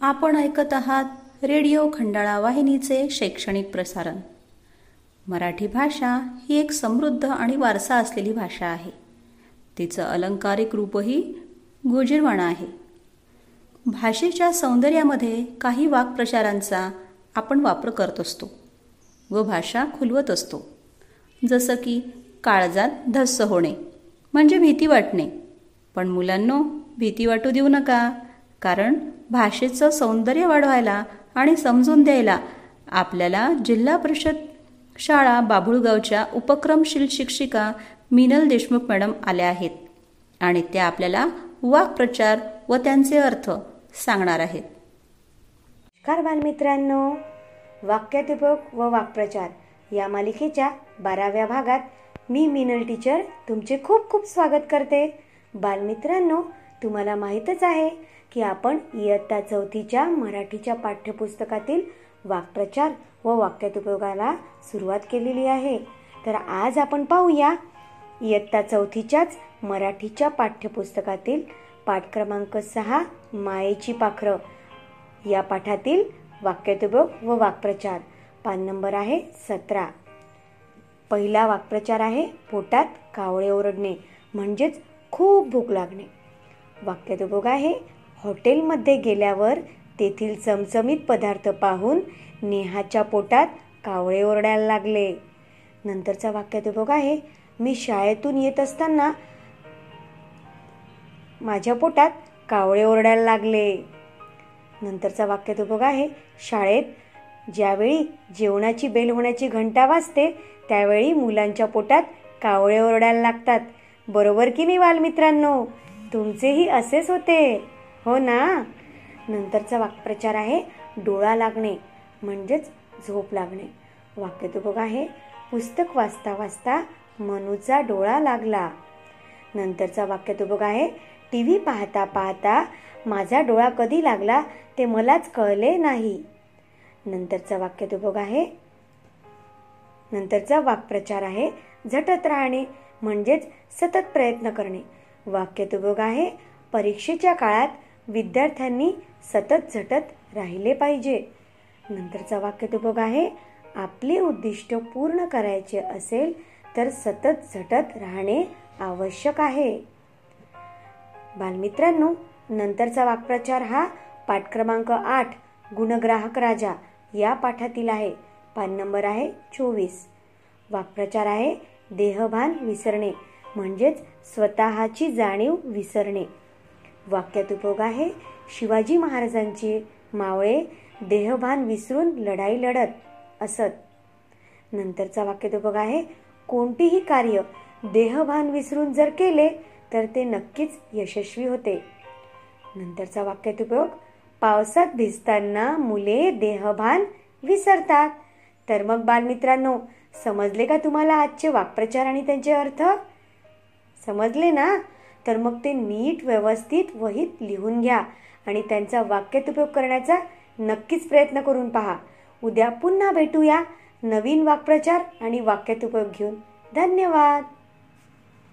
आपण ऐकत आहात रेडिओ खंडाळा वाहिनीचे शैक्षणिक प्रसारण. मराठी भाषा ही एक समृद्ध आणि वारसा असलेली भाषा आहे. तिचं अलंकारिक रूपही गोजीरवाणा आहे. भाषेच्या सौंदर्यामध्ये काही वाक्प्रचारांचा आपण वापर करत असतो व भाषा खुलवत असतो. जसं की काळजात धस्स होणे म्हणजे भीती वाटणे. पण मुलांनो भीती वाटू देऊ नका कारण भाषेचं सौंदर्य वाढवायला आणि समजून द्यायला आपल्याला जिल्हा परिषद शाळा बाभुळगावच्या उपक्रमशील शिक्षिका मिनल देशमुख मॅडम आल्या आहेत आणि त्या आपल्याला वाक्प्रचार व त्यांचे अर्थ सांगणार आहेत. नमस्कार बालमित्रांनो. वाक्यातिपक व वाक्प्रचार या मालिकेच्या बाराव्या भागात मी मिनल टीचर तुमचे खूप खूप स्वागत करते. बालमित्रांनो तुम्हाला माहीतच आहे की आपण इयत्ता चौथीच्या मराठीच्या पाठ्यपुस्तकातील वाक्प्रचार व वाक्यातुपयोगाला सुरुवात केलेली आहे. तर आज आपण पाहूया इयत्ता चौथीच्याच मराठीच्या पाठ्यपुस्तकातील पाठ क्रमांक सहा मायेची पाखरं. या पाठातील वाक्यतुपयोग व वाक्प्रचार. पान नंबर आहे सतरा. पहिला वाक्प्रचार आहे पोटात कावळे ओरडणे म्हणजेच खूप भूक लागणे. वाक्यतुपयोग आहे हॉटेलमध्ये गेल्यावर तेथील चमचमीत पदार्थ पाहून नेहाच्या पोटात कावळे ओरडायला लागले. नंतरचा वाक्यात आहे मी शाळेतून येत असताना माझ्या पोटात कावळे ओरडायला लागले. नंतरचा वाक्यात आहे शाळेत ज्यावेळी जेवणाची बेल होण्याची घंटा वाजते त्यावेळी मुलांच्या पोटात कावळे ओरडायला लागतात. बरोबर की नाही बालमित्रांनो? तुमचेही असेच होते. हो ना? नंतरचा वाक्प्रचार आहे डोळा लागणे म्हणजेच झोप लागणे. वाक्यतुभोग आहे पुस्तक वाचता वाचता मनूचा डोळा लागला. नंतरचा वाक्यतुभोग आहे टी व्ही पाहता पाहता माझा डोळा कधी लागला ते मलाच कळले नाही. नंतरचा वाक्यतुभोग आहे नंतरचा वाक्प्रचार आहे झटत राहणे म्हणजेच सतत प्रयत्न करणे. वाक्यतुबक आहे. परीक्षेच्या काळात विद्यार्थ्यांनी सतत झटत राहिले पाहिजे. नंतरचा वाक्यतुपक आहे. आपले उद्दिष्ट पूर्ण करायचे असेल तर सतत झटत राहणे आवश्यक आहे. बालमित्रांनो नंतरचा वाक्प्रचार हा पाठ क्रमांक आठ गुणग्राहक राजा या पाठातील आहे. पान नंबर आहे चोवीस. वाक्प्रचार आहे देहभान विसरणे. म्हणजेच स्वतःची जाणीव विसरणे. वाक्यात उपयोग आहे शिवाजी महाराजांचे मावळे देहभान विसरून लढाई लढत असत. नंतरचा वाक्यात उपयोग आहे कोणतेही कार्य देहभान विसरून जर केले तर ते नक्कीच यशस्वी होते. नंतरचा वाक्यात उपयोग पावसात भिजताना मुले देहभान विसरतात. तर मग बालमित्रांनो समजले का तुम्हाला आजचे वाक्प्रचार आणि त्यांचे अर्थ? समजले ना? तर मग ते नीट व्यवस्थित वहीत लिहून घ्या आणि त्यांचा वाक्यात उपयोग करण्याचा नक्कीच प्रयत्न करून पहा. उद्या पुन्हा भेटूया नवीन वाक्प्रचार आणि वाक्यात उपयोग घेऊन. धन्यवाद!